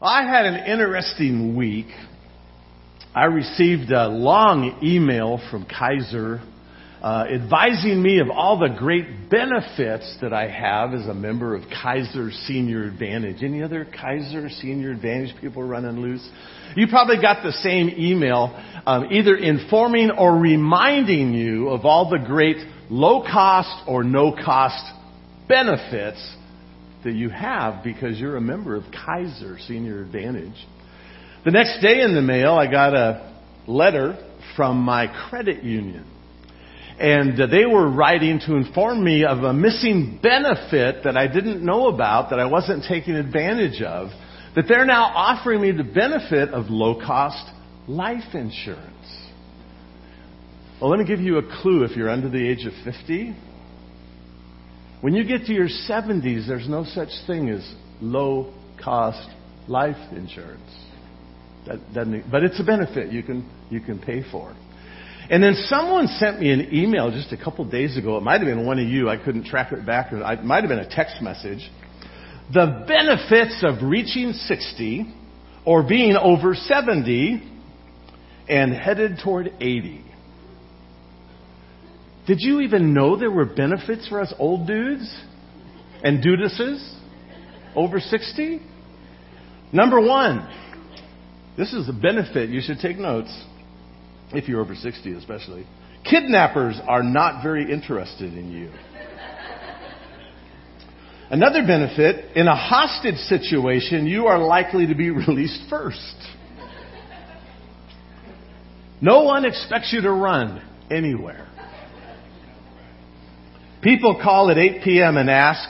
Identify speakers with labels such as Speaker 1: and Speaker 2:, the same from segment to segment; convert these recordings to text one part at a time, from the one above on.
Speaker 1: I had an interesting week. I received a long email from Kaiser uh, advising me of all the great benefits that I have as a member of Kaiser Senior Advantage. Any other Kaiser Senior Advantage people running loose? You probably got the same email, um, either informing or reminding you of all the great low cost or no cost benefits that you have because you're a member of Kaiser Senior Advantage. The next day in the mail, I got a letter from my credit union. And uh, they were writing to inform me of a missing benefit that I didn't know about, that I wasn't taking advantage of, that they're now offering me the benefit of low cost life insurance. Well, let me give you a clue if you're under the age of 50. When you get to your 70s, there's no such thing as low cost life insurance. That doesn't, but it's a benefit you can, you can pay for. And then someone sent me an email just a couple days ago. It might have been one of you. I couldn't track it back. It might have been a text message. The benefits of reaching 60 or being over 70 and headed toward 80. Did you even know there were benefits for us old dudes and dudesses over 60? Number one, this is a benefit. You should take notes if you're over 60 especially. Kidnappers are not very interested in you. Another benefit, in a hostage situation, you are likely to be released first. No one expects you to run anywhere. People call at 8 p.m. and ask,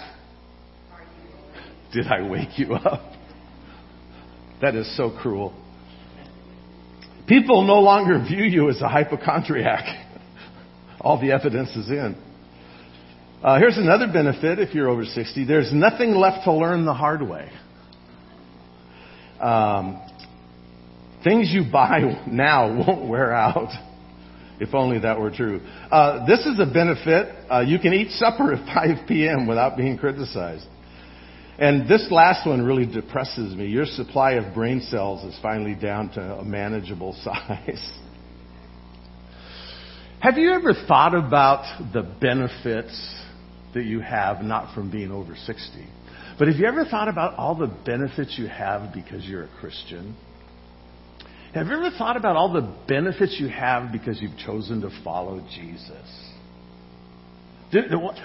Speaker 1: Did I wake you up? That is so cruel. People no longer view you as a hypochondriac. All the evidence is in. Uh, here's another benefit if you're over 60. There's nothing left to learn the hard way. Um, things you buy now won't wear out. If only that were true. Uh, this is a benefit. Uh, you can eat supper at 5 p.m. without being criticized. And this last one really depresses me. Your supply of brain cells is finally down to a manageable size. have you ever thought about the benefits that you have not from being over 60? But have you ever thought about all the benefits you have because you're a Christian? Have you ever thought about all the benefits you have because you've chosen to follow Jesus?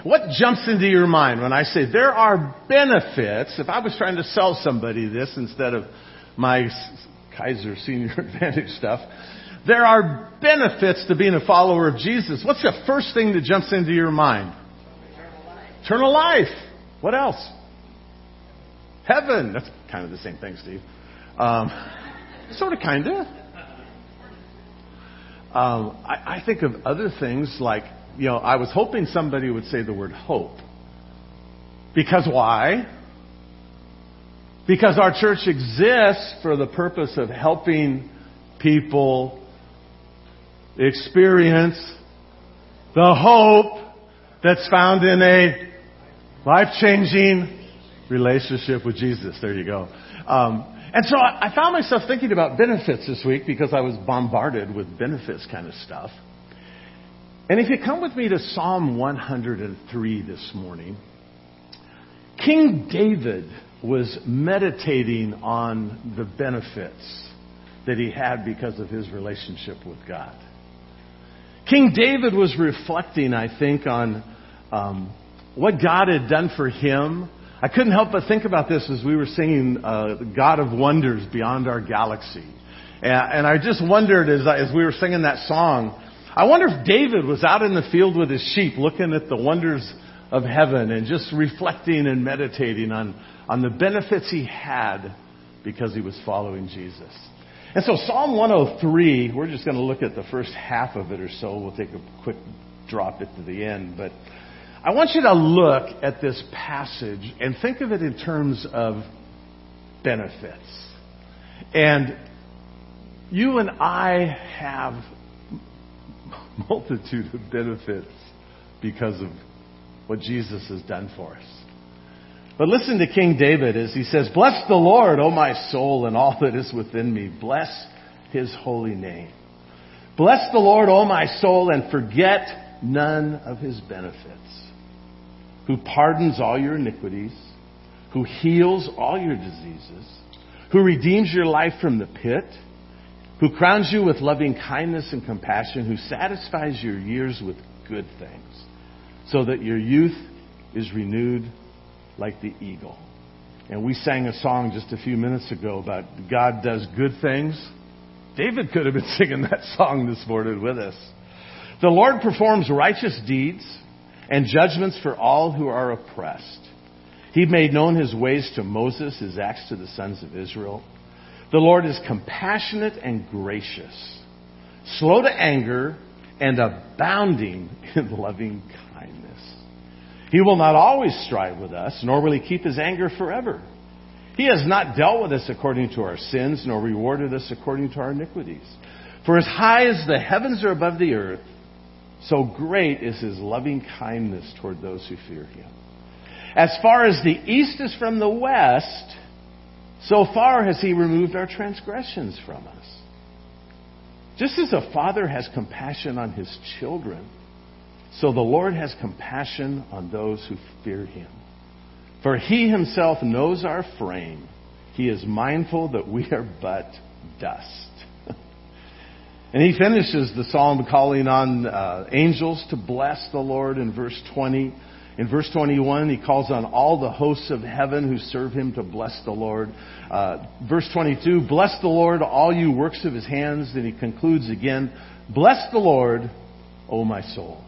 Speaker 1: What jumps into your mind when I say there are benefits? If I was trying to sell somebody this instead of my Kaiser Senior Advantage stuff, there are benefits to being a follower of Jesus. What's the first thing that jumps into your mind?
Speaker 2: Eternal life.
Speaker 1: Eternal life. What else? Heaven. That's kind of the same thing, Steve. Um, sort of, kind of. Um, I, I think of other things like you know, I was hoping somebody would say the word hope. Because why? Because our church exists for the purpose of helping people experience the hope that's found in a life changing relationship with Jesus. There you go. Um, and so I, found myself thinking about benefits this week because I was bombarded with benefits kind of stuff. And if you come with me to Psalm 103 this morning, King David was meditating on the benefits that he had because of his relationship with God. King David was reflecting, I think, on um, what God had done for him. I couldn't help but think about this as we were singing uh, God of Wonders Beyond Our Galaxy. And, and I just wondered as, as we were singing that song, I wonder if David was out in the field with his sheep looking at the wonders of heaven and just reflecting and meditating on, on the benefits he had because he was following Jesus. And so Psalm 103, we're just going to look at the first half of it or so. We'll take a quick drop it to the end. But I want you to look at this passage and think of it in terms of benefits. And you and I have multitude of benefits because of what Jesus has done for us. But listen to King David as he says, Bless the Lord, O my soul, and all that is within me. Bless his holy name. Bless the Lord, O my soul, and forget none of his benefits. Who pardons all your iniquities, who heals all your diseases, who redeems your life from the pit, who crowns you with loving kindness and compassion, who satisfies your years with good things, so that your youth is renewed like the eagle. And we sang a song just a few minutes ago about God does good things. David could have been singing that song this morning with us. The Lord performs righteous deeds and judgments for all who are oppressed. He made known his ways to Moses, his acts to the sons of Israel. The Lord is compassionate and gracious, slow to anger, and abounding in loving kindness. He will not always strive with us, nor will he keep his anger forever. He has not dealt with us according to our sins, nor rewarded us according to our iniquities. For as high as the heavens are above the earth, so great is his loving kindness toward those who fear him. As far as the east is from the west, so far has he removed our transgressions from us. Just as a father has compassion on his children, so the Lord has compassion on those who fear him. For he himself knows our frame. He is mindful that we are but dust. And he finishes the psalm calling on uh, angels to bless the Lord in verse 20. In verse 21, he calls on all the hosts of heaven who serve him to bless the Lord. Uh, verse 22, bless the Lord, all you works of his hands. Then he concludes again, bless the Lord, O my soul.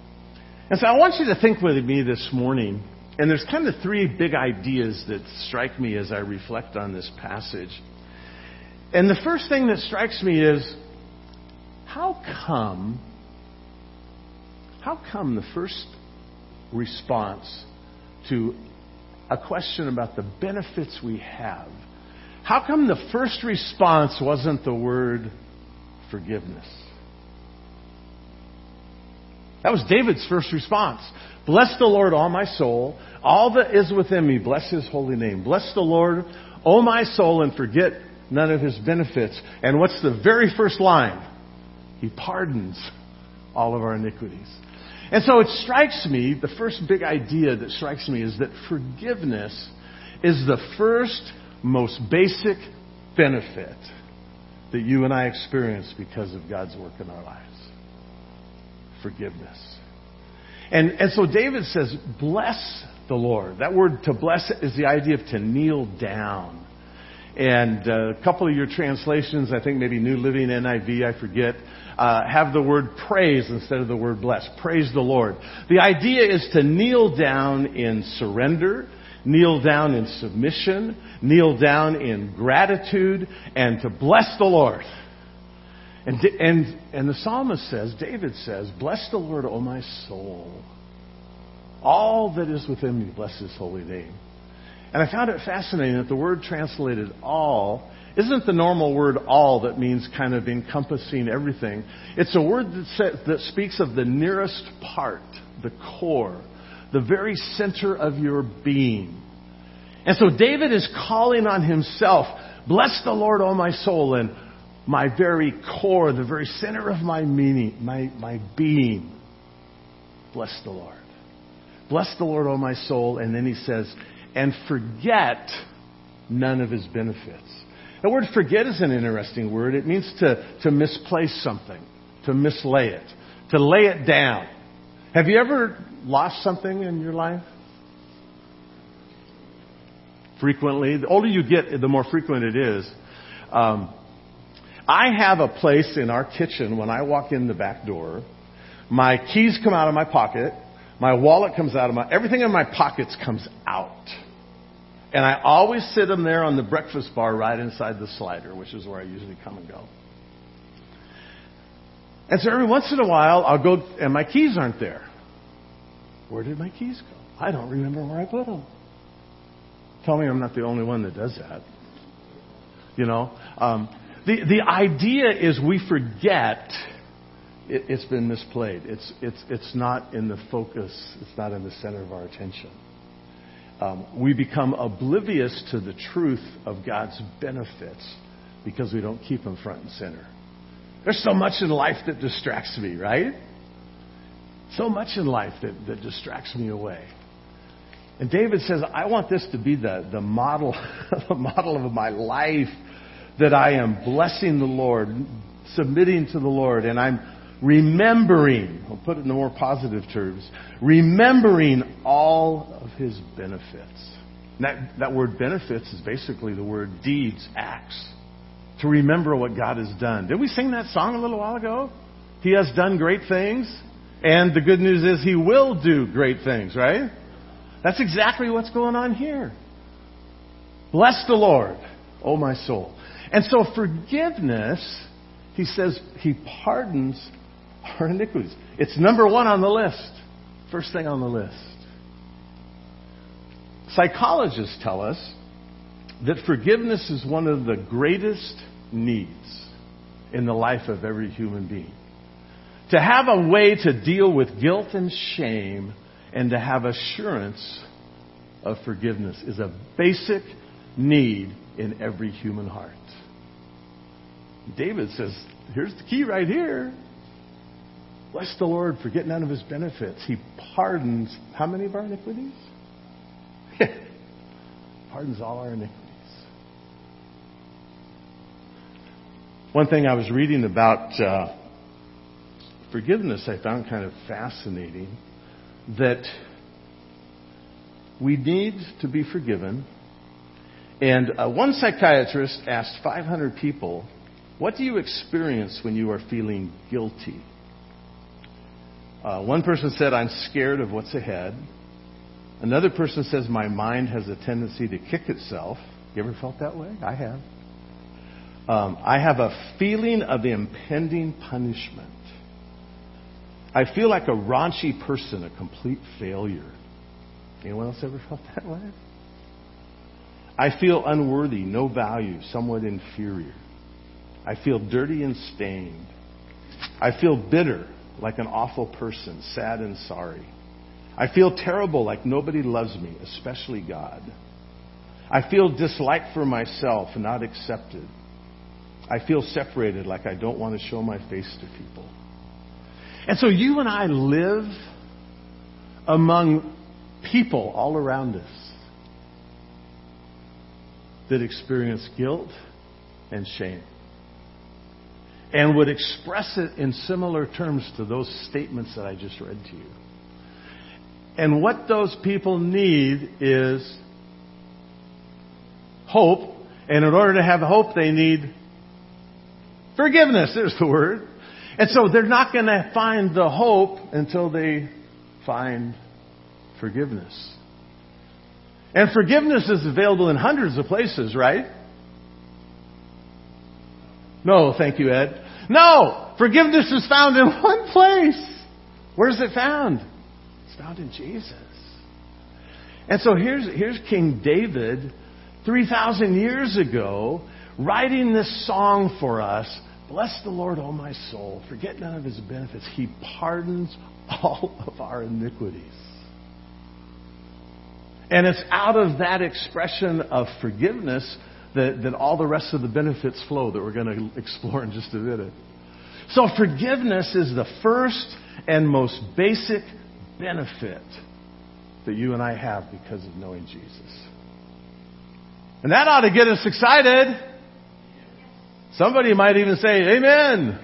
Speaker 1: And so I want you to think with me this morning, and there's kind of three big ideas that strike me as I reflect on this passage. And the first thing that strikes me is, how come, how come the first response to a question about the benefits we have. How come the first response wasn't the word forgiveness? That was David's first response. Bless the Lord, all my soul. All that is within me, bless his holy name. Bless the Lord, O my soul, and forget none of his benefits. And what's the very first line? He pardons all of our iniquities. And so it strikes me, the first big idea that strikes me is that forgiveness is the first, most basic benefit that you and I experience because of God's work in our lives. Forgiveness. And, and so David says, bless the Lord. That word to bless is the idea of to kneel down. And uh, a couple of your translations, I think maybe New Living NIV, I forget, uh, have the word praise instead of the word bless. Praise the Lord. The idea is to kneel down in surrender, kneel down in submission, kneel down in gratitude, and to bless the Lord. And, and, and the psalmist says, David says, Bless the Lord, O my soul. All that is within me, bless his holy name. And I found it fascinating that the word translated all isn't the normal word all that means kind of encompassing everything. It's a word that, says, that speaks of the nearest part, the core, the very center of your being. And so David is calling on himself, bless the Lord, O my soul, and my very core, the very center of my meaning, my, my being. Bless the Lord. Bless the Lord, O my soul. And then he says, and forget none of his benefits. The word forget is an interesting word. It means to, to misplace something, to mislay it, to lay it down. Have you ever lost something in your life? Frequently. The older you get, the more frequent it is. Um, I have a place in our kitchen when I walk in the back door. My keys come out of my pocket. My wallet comes out of my, everything in my pockets comes out. And I always sit them there on the breakfast bar right inside the slider, which is where I usually come and go. And so every once in a while, I'll go, and my keys aren't there. Where did my keys go? I don't remember where I put them. Tell me I'm not the only one that does that. You know? Um, the, the idea is we forget it, has been misplayed. It's, it's, it's not in the focus, it's not in the center of our attention. Um, we become oblivious to the truth of God's benefits because we don't keep them front and center. There's so much in life that distracts me, right? So much in life that, that distracts me away. And David says, I want this to be the, the model, the model of my life that I am blessing the Lord, submitting to the Lord, and I'm remembering, I'll put it in the more positive terms, remembering all of his benefits. That, that word benefits is basically the word deeds, acts. To remember what God has done. Did we sing that song a little while ago? He has done great things, and the good news is He will do great things, right? That's exactly what's going on here. Bless the Lord, O my soul. And so forgiveness, He says, He pardons our iniquities. It's number one on the list. First thing on the list. Psychologists tell us that forgiveness is one of the greatest needs in the life of every human being. To have a way to deal with guilt and shame and to have assurance of forgiveness is a basic need in every human heart. David says, here's the key right here. Bless the Lord, forget none of his benefits. He pardons how many of our iniquities? pardons all our iniquities. One thing I was reading about uh, forgiveness I found kind of fascinating that we need to be forgiven. And uh, one psychiatrist asked 500 people, What do you experience when you are feeling guilty? Uh, one person said, I'm scared of what's ahead. Another person says, My mind has a tendency to kick itself. You ever felt that way? I have. Um, I have a feeling of impending punishment. I feel like a raunchy person, a complete failure. Anyone else ever felt that way? I feel unworthy, no value, somewhat inferior. I feel dirty and stained. I feel bitter, like an awful person, sad and sorry. I feel terrible, like nobody loves me, especially God. I feel dislike for myself, not accepted. I feel separated, like I don't want to show my face to people. And so you and I live among people all around us that experience guilt and shame and would express it in similar terms to those statements that I just read to you. And what those people need is hope. And in order to have hope, they need Forgiveness, there's the word. And so they're not going to find the hope until they find forgiveness. And forgiveness is available in hundreds of places, right? No, thank you, Ed. No! Forgiveness is found in one place. Where's it found? It's found in Jesus. And so here's, here's King David, 3,000 years ago, writing this song for us Bless the Lord, O my soul. Forget none of his benefits. He pardons all of our iniquities. And it's out of that expression of forgiveness that, that all the rest of the benefits flow that we're going to explore in just a minute. So forgiveness is the first and most basic benefit that you and I have because of knowing Jesus. And that ought to get us excited. Somebody might even say, Amen.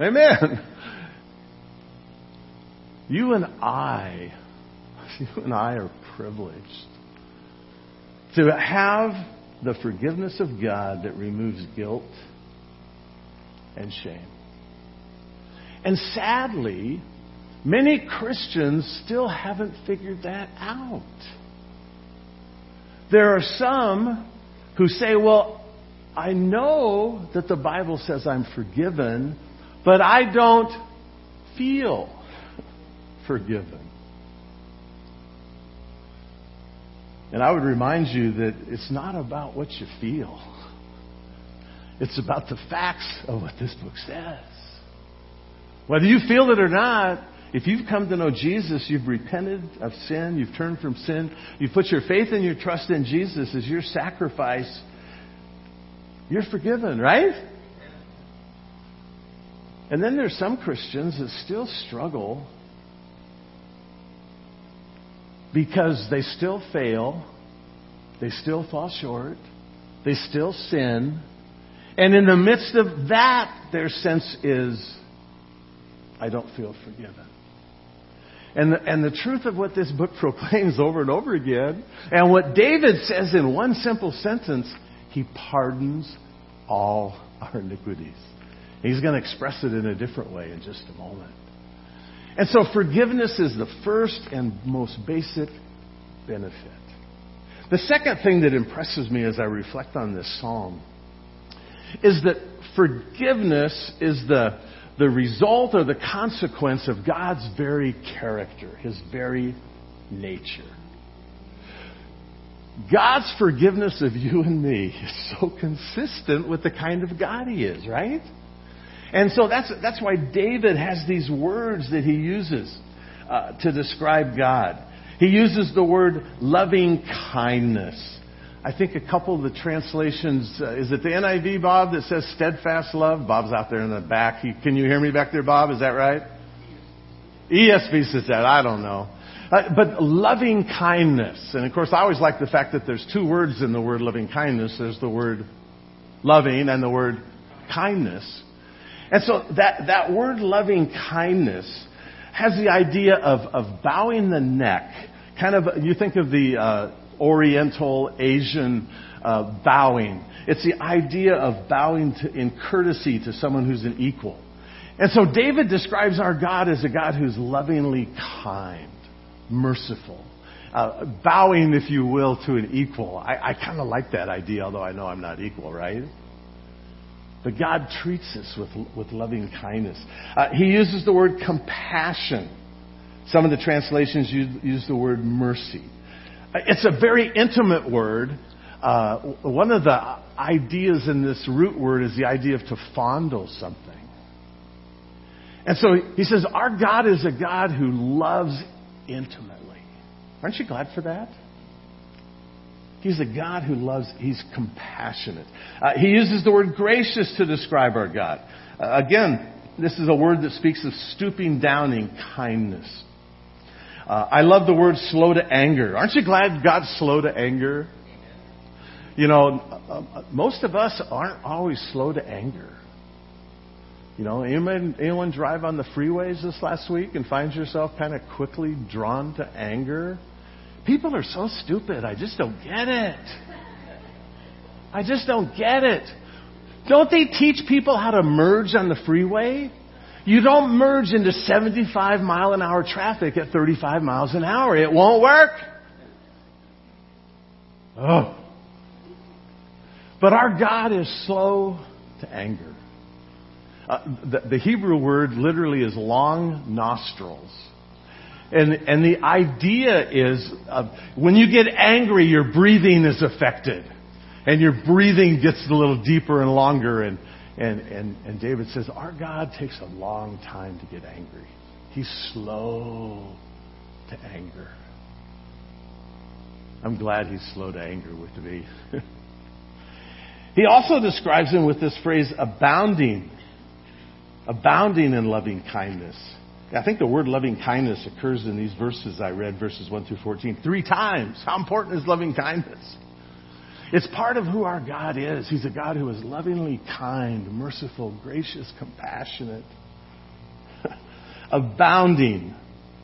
Speaker 1: Amen. You and I, you and I are privileged to have the forgiveness of God that removes guilt and shame. And sadly, many Christians still haven't figured that out. There are some who say, well, I know that the Bible says I'm forgiven, but I don't feel forgiven. And I would remind you that it's not about what you feel. It's about the facts of what this book says. Whether you feel it or not, If you've come to know Jesus, you've repented of sin, you've turned from sin, you've put your faith and your trust in Jesus as your sacrifice, you're forgiven, right? And then there's some Christians that still struggle because they still fail, they still fall short, they still sin, and in the midst of that, their sense is, I don't feel forgiven. And the, and the truth of what this book proclaims over and over again, and what David says in one simple sentence, he pardons all our iniquities. He's going to express it in a different way in just a moment. And so forgiveness is the first and most basic benefit. The second thing that impresses me as I reflect on this psalm is that forgiveness is the, the result or the consequence of God's very character, His very nature. God's forgiveness of you and me is so consistent with the kind of God He is, right? And so that's, that's why David has these words that he uses uh, to describe God. He uses the word loving kindness. I think a couple of the translations, uh, is it the NIV, Bob, that says steadfast love? Bob's out there in the back. He, can you hear me back there, Bob? Is that right? ESV says that. I don't know. Uh, but loving kindness. And of course, I always like the fact that there's two words in the word loving kindness. There's the word loving and the word kindness. And so that, that word loving kindness has the idea of, of bowing the neck. Kind of, you think of the uh, Oriental Asian uh, bowing. It's the idea of bowing to, in courtesy to someone who's an equal. And so David describes our God as a God who's lovingly kind, merciful, uh, bowing, if you will, to an equal. I, I kind of like that idea, although I know I'm not equal, right? But God treats us with, with loving kindness. Uh, he uses the word compassion. Some of the translations use, use the word mercy. Uh, it's a very intimate word. Uh, one of the ideas in this root word is the idea of to fondle something. And so he says, Our God is a God who loves intimately. Aren't you glad for that? He's a God who loves, he's compassionate. Uh, he uses the word gracious to describe our God. Uh, again, this is a word that speaks of stooping down in kindness. Uh, I love the word slow to anger. Aren't you glad God's slow to anger? You know, uh, most of us aren't always slow to anger. You know, anyone, anyone drive on the freeways this last week and find yourself kind of quickly drawn to anger? People are so stupid. I just don't get it. I just don't get it. Don't they teach people how to merge on the freeway? You don't merge into 75 mile an hour traffic at 35 miles an hour. It won't work. Oh. But our God is slow to anger. Uh, the, the Hebrew word literally is long nostrils. And, and the idea is uh, when you get angry, your breathing is affected. And your breathing gets a little deeper and longer. And, and, and, and David says, Our God takes a long time to get angry. He's slow to anger. I'm glad he's slow to anger with me. he also describes him with this phrase, abounding, abounding in loving kindness. I think the word loving kindness occurs in these verses I read, verses 1 through 14, three times. How important is loving kindness? It's part of who our God is. He's a God who is lovingly kind, merciful, gracious, compassionate, abounding,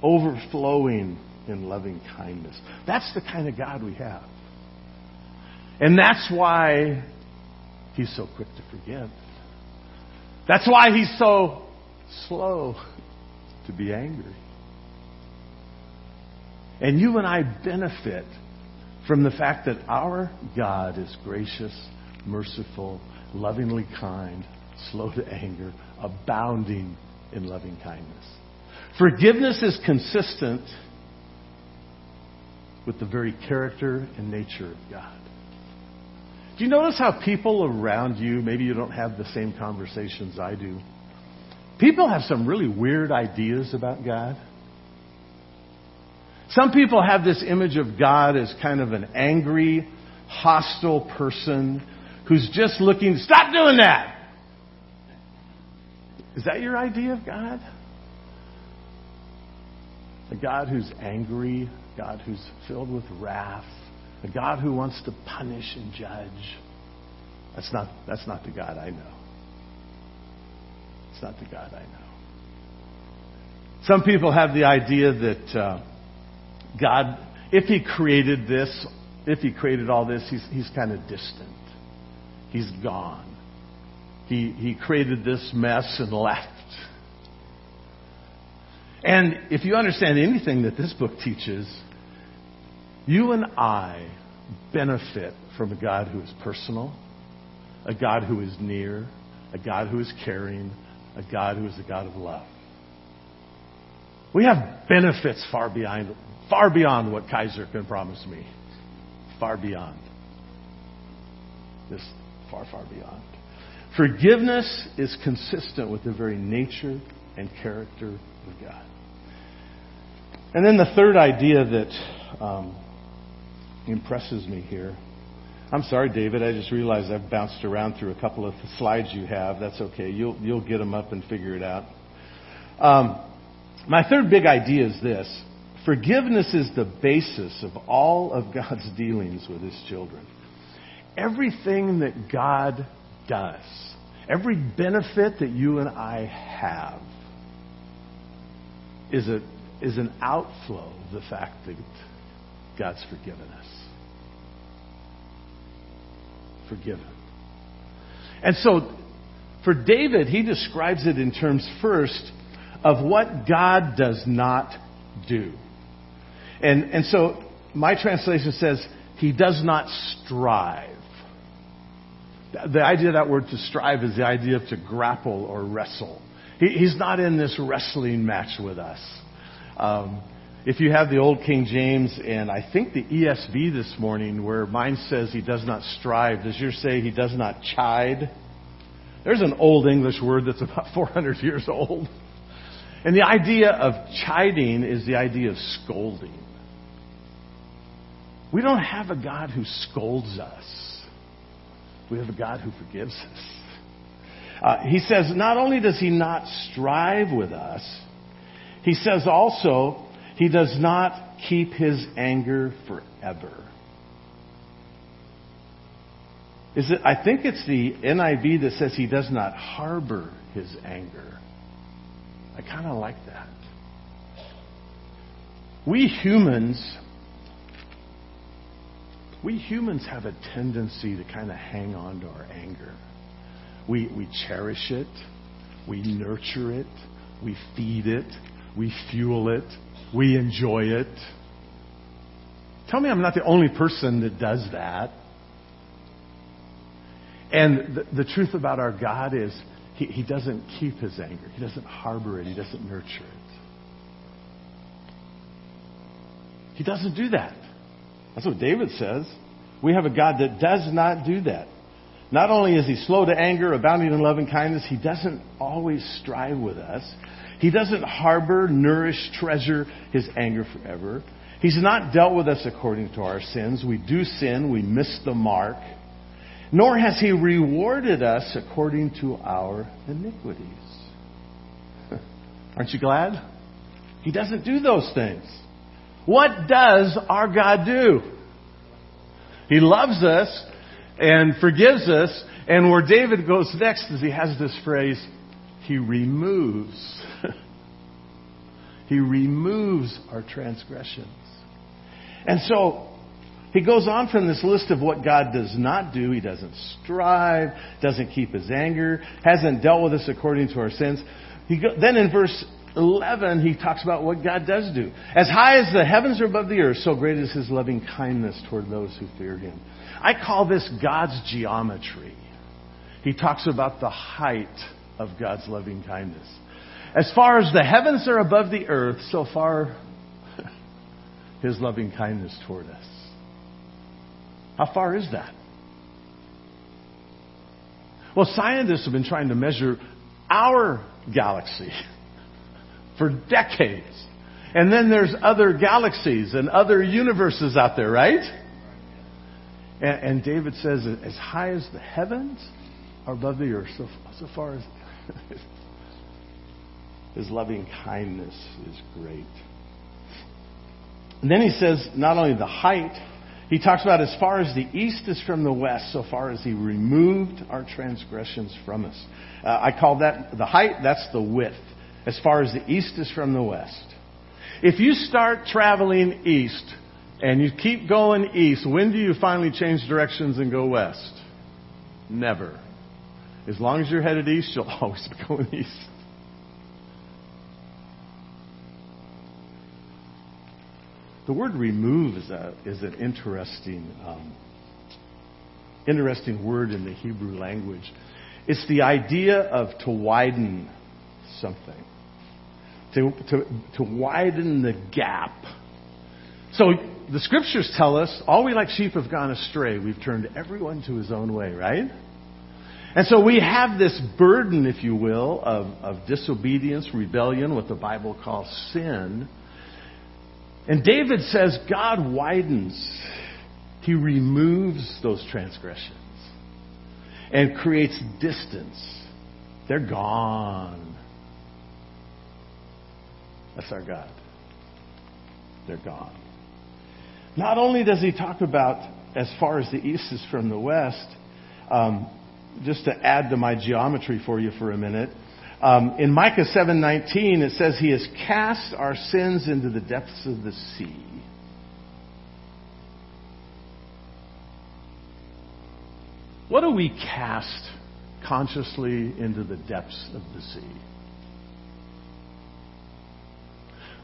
Speaker 1: overflowing in loving kindness. That's the kind of God we have. And that's why He's so quick to forgive. That's why He's so slow to be angry. And you and I benefit from the fact that our God is gracious, merciful, lovingly kind, slow to anger, abounding in loving kindness. Forgiveness is consistent with the very character and nature of God. Do you notice how people around you, maybe you don't have the same conversations I do, People have some really weird ideas about God. Some people have this image of God as kind of an angry, hostile person who's just looking, stop doing that! Is that your idea of God? A God who's angry, a God who's filled with wrath, a God who wants to punish and judge. That's not, that's not the God I know. Not the God I know. Some people have the idea that uh, God, if He created this, if He created all this, He's, he's kind of distant. He's gone. He, he created this mess and left. And if you understand anything that this book teaches, you and I benefit from a God who is personal, a God who is near, a God who is caring, a God who is a God of love. We have benefits far beyond, far beyond what Kaiser can promise me. Far beyond. This far, far beyond. Forgiveness is consistent with the very nature and character of God. And then the third idea that um, impresses me here. I'm sorry, David. I just realized I've bounced around through a couple of slides you have. That's okay. You'll you'll get them up and figure it out. Um, my third big idea is this: forgiveness is the basis of all of God's dealings with His children. Everything that God does, every benefit that you and I have, is a is an outflow of the fact that God's forgiven us. Forgiven. And so, for David, he describes it in terms first of what God does not do. And, and so, my translation says, he does not strive. The idea of that word to strive is the idea of to grapple or wrestle. He, he's not in this wrestling match with us. Um, if you have the old King James and I think the ESV this morning, where mine says he does not strive, does yours say he does not chide? There's an old English word that's about 400 years old. And the idea of chiding is the idea of scolding. We don't have a God who scolds us. We have a God who forgives us. Uh, he says, not only does he not strive with us, he says also, he does not keep his anger forever. Is it, I think it's the NIV that says he does not harbor his anger. I kind of like that. We humans, we humans have a tendency to kind of hang on to our anger. We, we cherish it, we nurture it, we feed it, we fuel it, we enjoy it. Tell me I'm not the only person that does that. And the, the truth about our God is he, he doesn't keep his anger. He doesn't harbor it. He doesn't nurture it. He doesn't do that. That's what David says. We have a God that does not do that. Not only is he slow to anger, abounding in love and kindness, he doesn't always strive with us. He doesn't harbor, nourish, treasure his anger forever. He's not dealt with us according to our sins. We do sin, we miss the mark. Nor has he rewarded us according to our iniquities. Aren't you glad? He doesn't do those things. What does our God do? He loves us and forgives us. And where David goes next is he has this phrase, he removes he removes our transgressions. And so, he goes on from this list of what God does not do. He doesn't strive, doesn't keep his anger, hasn't dealt with us according to our sins. He go, then in verse 11, he talks about what God does do. As high as the heavens are above the earth, so great is his loving kindness toward those who fear him. I call this God's geometry. He talks about the height of God's loving kindness. As far as the heavens are above the earth, so far his loving kindness toward us. How far is that? Well, scientists have been trying to measure our galaxy for decades. And then there's other galaxies and other universes out there, right? And, and David says, as high as the heavens are above the earth, so, so far as his loving kindness is great. And then he says, not only the height, he talks about as far as the east is from the west, so far as he removed our transgressions from us. Uh, I call that the height, that's the width, as far as the east is from the west. If you start traveling east and you keep going east, when do you finally change directions and go west? Never. As long as you're headed east, you'll always be going east. The word remove is, a, is an interesting, um, interesting word in the Hebrew language. It's the idea of to widen something, to, to, to widen the gap. So the scriptures tell us all we like sheep have gone astray. We've turned everyone to his own way, right? And so we have this burden, if you will, of, of disobedience, rebellion, what the Bible calls sin and David says God widens, He removes those transgressions and creates distance. They're gone. That's our God. They're gone. Not only does he talk about as far as the east is from the west, um, just to add to my geometry for you for a minute, um, in Micah 7:19, it says, "He has cast our sins into the depths of the sea." What do we cast consciously into the depths of the sea?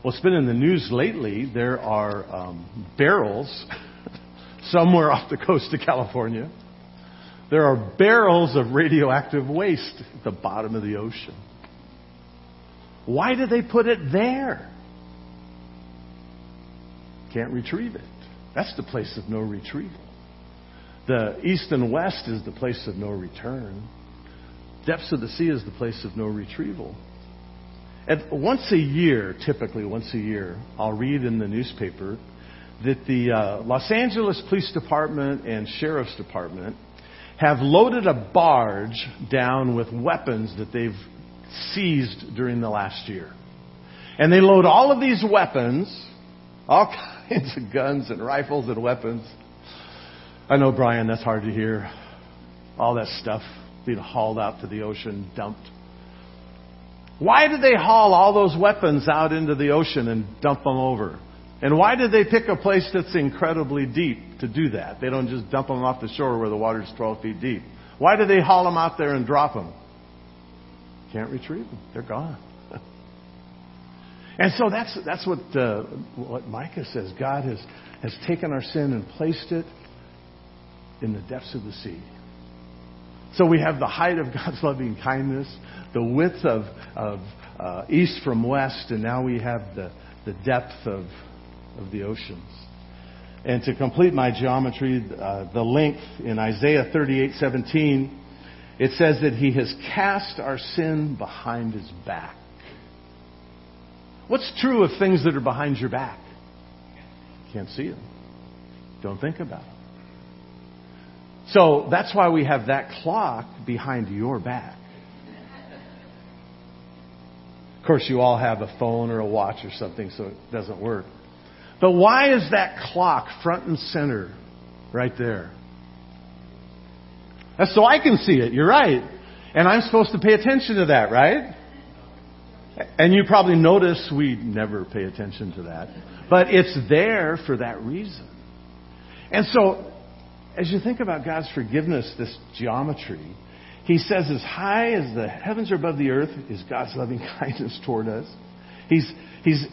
Speaker 1: Well, it's been in the news lately. There are um, barrels somewhere off the coast of California. There are barrels of radioactive waste at the bottom of the ocean. Why did they put it there? Can't retrieve it. That's the place of no retrieval. The east and west is the place of no return. Depths of the sea is the place of no retrieval. And once a year, typically once a year, I'll read in the newspaper that the uh, Los Angeles Police Department and Sheriff's Department have loaded a barge down with weapons that they've seized during the last year. And they load all of these weapons, all kinds of guns and rifles and weapons. I know, Brian, that's hard to hear. All that stuff being hauled out to the ocean, dumped. Why did they haul all those weapons out into the ocean and dump them over? And why did they pick a place that's incredibly deep to do that? They don't just dump them off the shore where the water's 12 feet deep. Why did they haul them out there and drop them? Can't retrieve them. They're gone. and so that's, that's what, uh, what Micah says. God has, has taken our sin and placed it in the depths of the sea. So we have the height of God's loving kindness, the width of, of uh, east from west, and now we have the, the depth of, of the oceans. And to complete my geometry, uh, the length in Isaiah 38:17 it says that he has cast our sin behind his back. What's true of things that are behind your back? Can't see them. Don't think about them. So that's why we have that clock behind your back. Of course, you all have a phone or a watch or something, so it doesn't work. But why is that clock front and center right there? That's so I can see it. You're right. And I'm supposed to pay attention to that, right? And you probably notice we never pay attention to that. But it's there for that reason. And so, as you think about God's forgiveness, this geometry, He says, as high as the heavens are above the earth is God's loving kindness toward us. He's, he's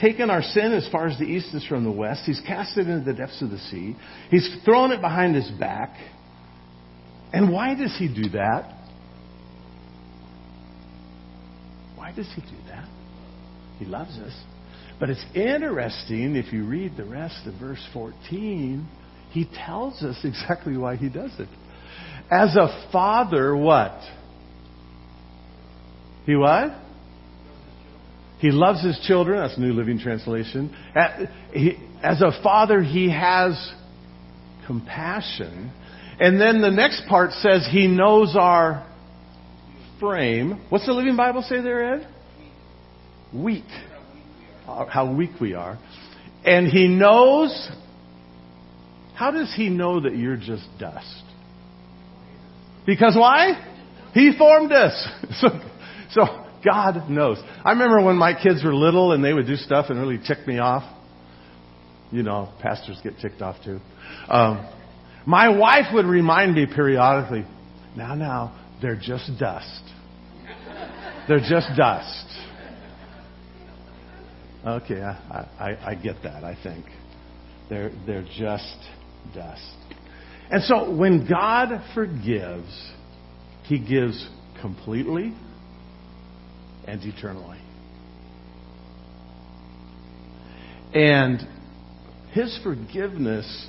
Speaker 1: taken our sin as far as the east is from the west. He's cast it into the depths of the sea. He's thrown it behind his back. And why does he do that? Why does he do that? He loves us. But it's interesting if you read the rest of verse 14, he tells us exactly why he does it. As a father, what? He what? He loves his children. That's New Living Translation. As a father, he has compassion. And then the next part says he knows our frame. What's the Living Bible say there, Ed? Weak. How weak we are. And he knows. How does he know that you're just dust? Because why? He formed us. So, so God knows. I remember when my kids were little and they would do stuff and really tick me off. You know, pastors get ticked off too. Um, my wife would remind me periodically, now, now, they're just dust. They're just dust. Okay, I, I, I get that, I think. They're, they're just dust. And so when God forgives, He gives completely and eternally. And His forgiveness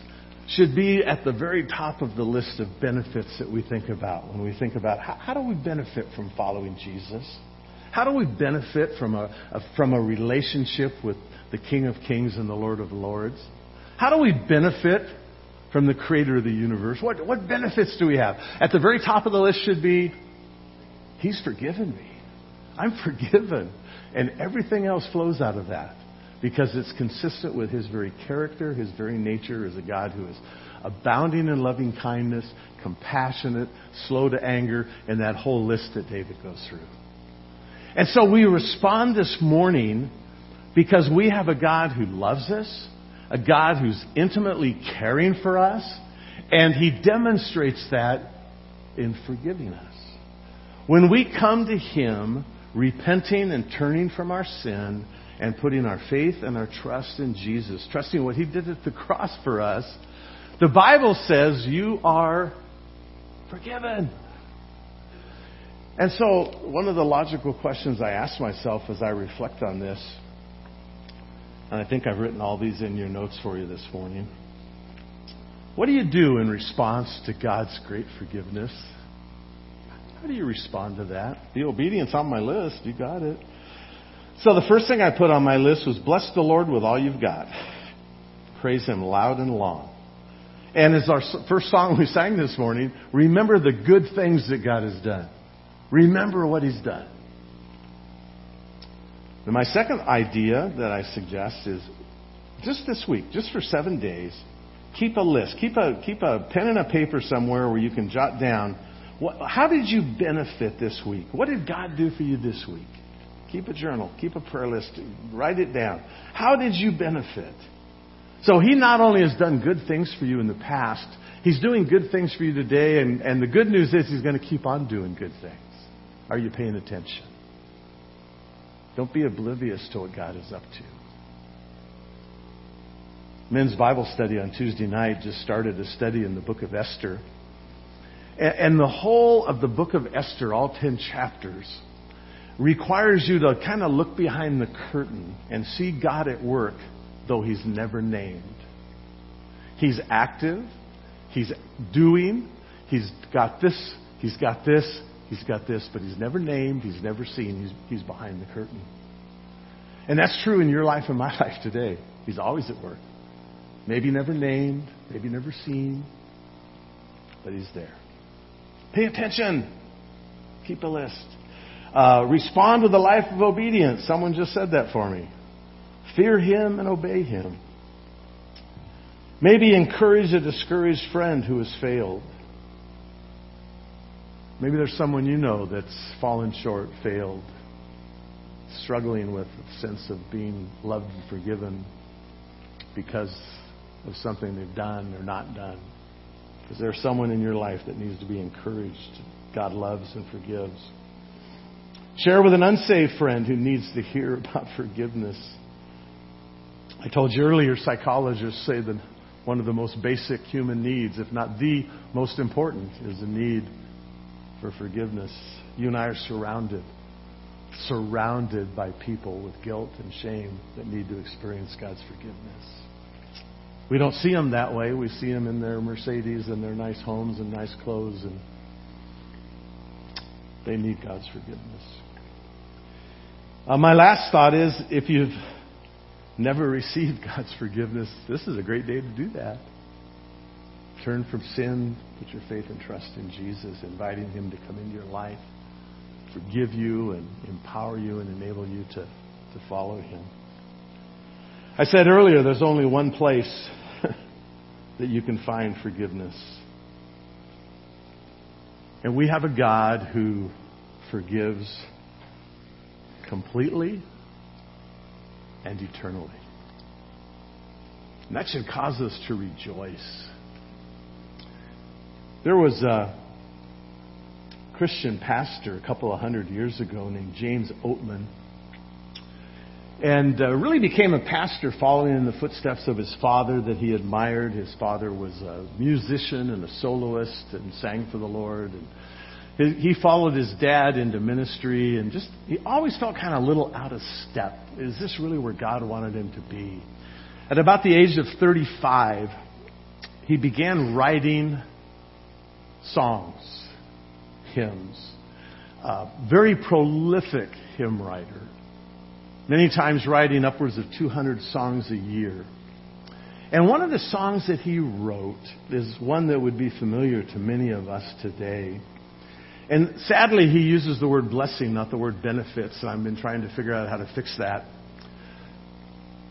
Speaker 1: should be at the very top of the list of benefits that we think about when we think about how, how do we benefit from following Jesus? How do we benefit from a, a, from a relationship with the King of Kings and the Lord of Lords? How do we benefit from the Creator of the universe? What, what benefits do we have? At the very top of the list should be He's forgiven me. I'm forgiven. And everything else flows out of that because it's consistent with his very character, his very nature as a God who is abounding in loving kindness, compassionate, slow to anger, and that whole list that David goes through. And so we respond this morning because we have a God who loves us, a God who's intimately caring for us, and he demonstrates that in forgiving us. When we come to him, repenting and turning from our sin, and putting our faith and our trust in Jesus, trusting what He did at the cross for us, the Bible says you are forgiven. And so, one of the logical questions I ask myself as I reflect on this, and I think I've written all these in your notes for you this morning. What do you do in response to God's great forgiveness? How do you respond to that? The obedience on my list, you got it. So the first thing I put on my list was bless the Lord with all you've got. Praise Him loud and long. And as our first song we sang this morning, remember the good things that God has done. Remember what He's done. And my second idea that I suggest is just this week, just for seven days, keep a list. Keep a, keep a pen and a paper somewhere where you can jot down what, how did you benefit this week? What did God do for you this week? Keep a journal, keep a prayer list, write it down. How did you benefit? So he not only has done good things for you in the past, he's doing good things for you today, and, and the good news is he's going to keep on doing good things. Are you paying attention? Don't be oblivious to what God is up to. Men's Bible study on Tuesday night just started a study in the book of Esther. And the whole of the book of Esther, all 10 chapters, requires you to kind of look behind the curtain and see God at work, though He's never named. He's active, He's doing, He's got this, He's got this, He's got this, but He's never named, He's never seen, He's, he's behind the curtain. And that's true in your life and my life today. He's always at work. Maybe never named, maybe never seen, but He's there. Pay attention. Keep a list. Uh, respond with a life of obedience. Someone just said that for me. Fear Him and obey Him. Maybe encourage a discouraged friend who has failed. Maybe there's someone you know that's fallen short, failed, struggling with a sense of being loved and forgiven because of something they've done or not done. Is there someone in your life that needs to be encouraged? God loves and forgives. Share with an unsaved friend who needs to hear about forgiveness. I told you earlier, psychologists say that one of the most basic human needs, if not the most important, is the need for forgiveness. You and I are surrounded, surrounded by people with guilt and shame that need to experience God's forgiveness. We don't see them that way. We see them in their Mercedes and their nice homes and nice clothes, and they need God's forgiveness. Uh, my last thought is if you've never received God's forgiveness, this is a great day to do that. Turn from sin, put your faith and trust in Jesus, inviting Him to come into your life, forgive you, and empower you and enable you to, to follow Him. I said earlier there's only one place that you can find forgiveness. And we have a God who forgives completely and eternally. And that should cause us to rejoice. There was a Christian pastor a couple of hundred years ago named James Oatman and uh, really became a pastor following in the footsteps of his father that he admired. His father was a musician and a soloist and sang for the Lord. And he, he followed his dad into ministry and just, he always felt kind of a little out of step. Is this really where God wanted him to be? At about the age of 35, he began writing songs, hymns. Uh, very prolific hymn writer many times writing upwards of 200 songs a year. And one of the songs that he wrote is one that would be familiar to many of us today. And sadly, he uses the word blessing, not the word benefits, and I've been trying to figure out how to fix that.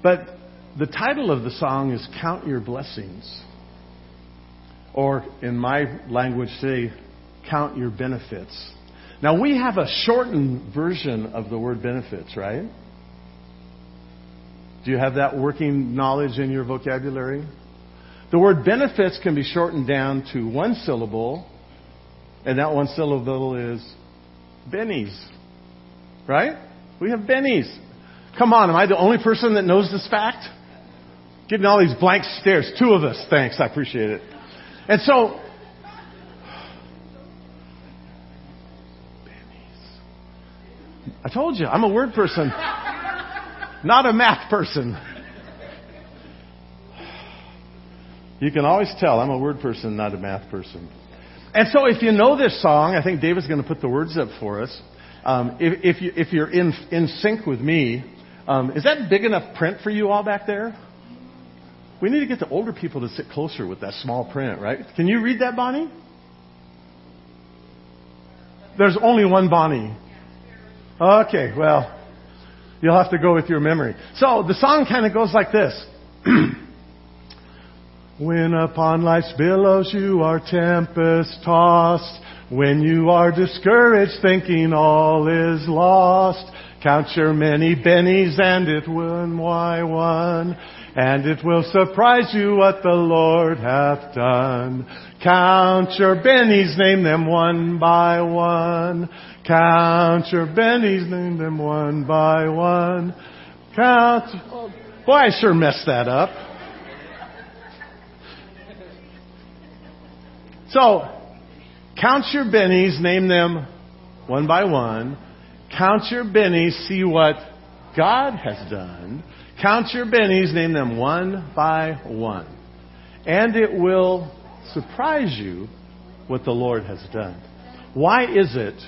Speaker 1: But the title of the song is Count Your Blessings. Or, in my language, say, Count Your Benefits. Now, we have a shortened version of the word benefits, right? Do you have that working knowledge in your vocabulary? The word benefits can be shortened down to one syllable, and that one syllable is bennies. Right? We have bennies. Come on, am I the only person that knows this fact? Getting all these blank stares. Two of us. Thanks. I appreciate it. And so, bennies. I told you, I'm a word person not a math person. You can always tell I'm a word person, not a math person. And so if you know this song, I think David's going to put the words up for us. Um, if, if, you, you're in, in sync with me, um, is that big enough print for you all back there? We need to get the older people to sit closer with that small print, right? Can you read that, Bonnie? There's only one Bonnie. Okay, well, You'll have to go with your memory. So the song kind of goes like this. when upon life's billows you are tempest tossed, when you are discouraged thinking all is lost, count your many bennies and it one by one, and it will surprise you what the Lord hath done. Count your bennies, name them one by one. Count your bennies, name them one by one. Count. Boy, I sure messed that up. So, count your bennies, name them one by one. Count your bennies, see what God has done. Count your bennies, name them one by one. And it will surprise you what the Lord has done. Why is it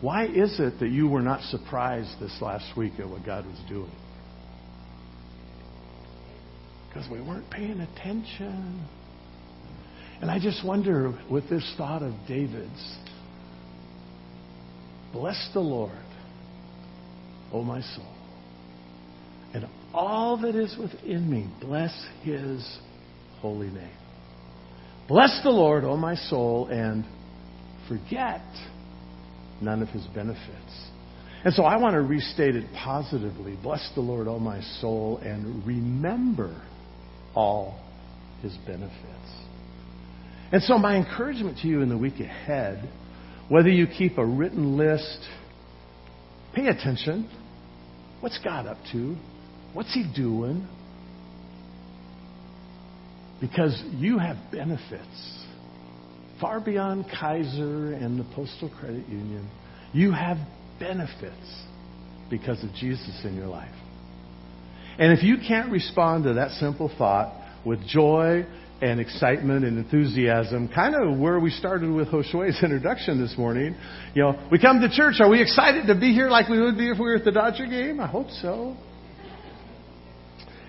Speaker 1: why is it that you were not surprised this last week at what God was doing? Because we weren't paying attention. And I just wonder with this thought of David's Bless the Lord, O my soul, and all that is within me, bless his holy name. Bless the Lord, O my soul, and forget none of his benefits. And so I want to restate it positively. Bless the Lord, O my soul, and remember all his benefits. And so my encouragement to you in the week ahead, whether you keep a written list, pay attention. What's God up to? What's he doing? Because you have benefits far beyond Kaiser and the Postal Credit Union. You have benefits because of Jesus in your life. And if you can't respond to that simple thought with joy and excitement and enthusiasm, kind of where we started with Joshua's introduction this morning. You know, we come to church, are we excited to be here like we would be if we were at the Dodger game? I hope so.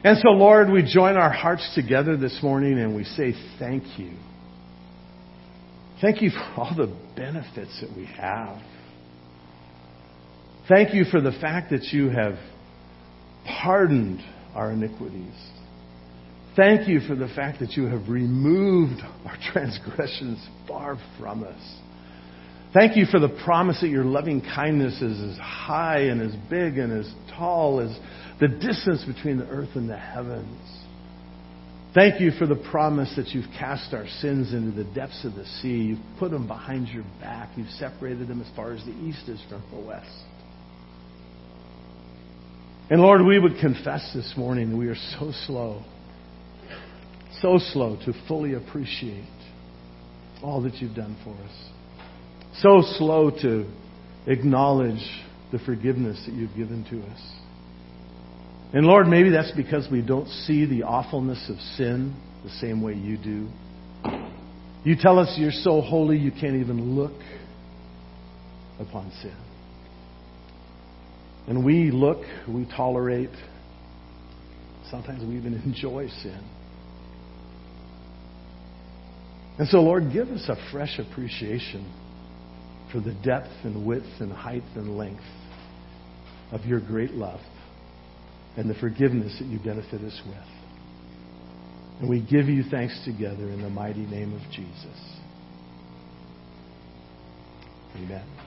Speaker 1: And so, Lord, we join our hearts together this morning and we say thank you. Thank you for all the benefits that we have. Thank you for the fact that you have pardoned our iniquities. Thank you for the fact that you have removed our transgressions far from us. Thank you for the promise that your loving kindness is as high and as big and as tall as the distance between the earth and the heavens. Thank you for the promise that you've cast our sins into the depths of the sea. You've put them behind your back. You've separated them as far as the east is from the west. And Lord, we would confess this morning that we are so slow, so slow to fully appreciate all that you've done for us. So slow to acknowledge the forgiveness that you've given to us. And Lord, maybe that's because we don't see the awfulness of sin the same way you do. You tell us you're so holy you can't even look upon sin. And we look, we tolerate, sometimes we even enjoy sin. And so, Lord, give us a fresh appreciation for the depth and width and height and length of your great love and the forgiveness that you benefit us with. And we give you thanks together in the mighty name of Jesus. Amen.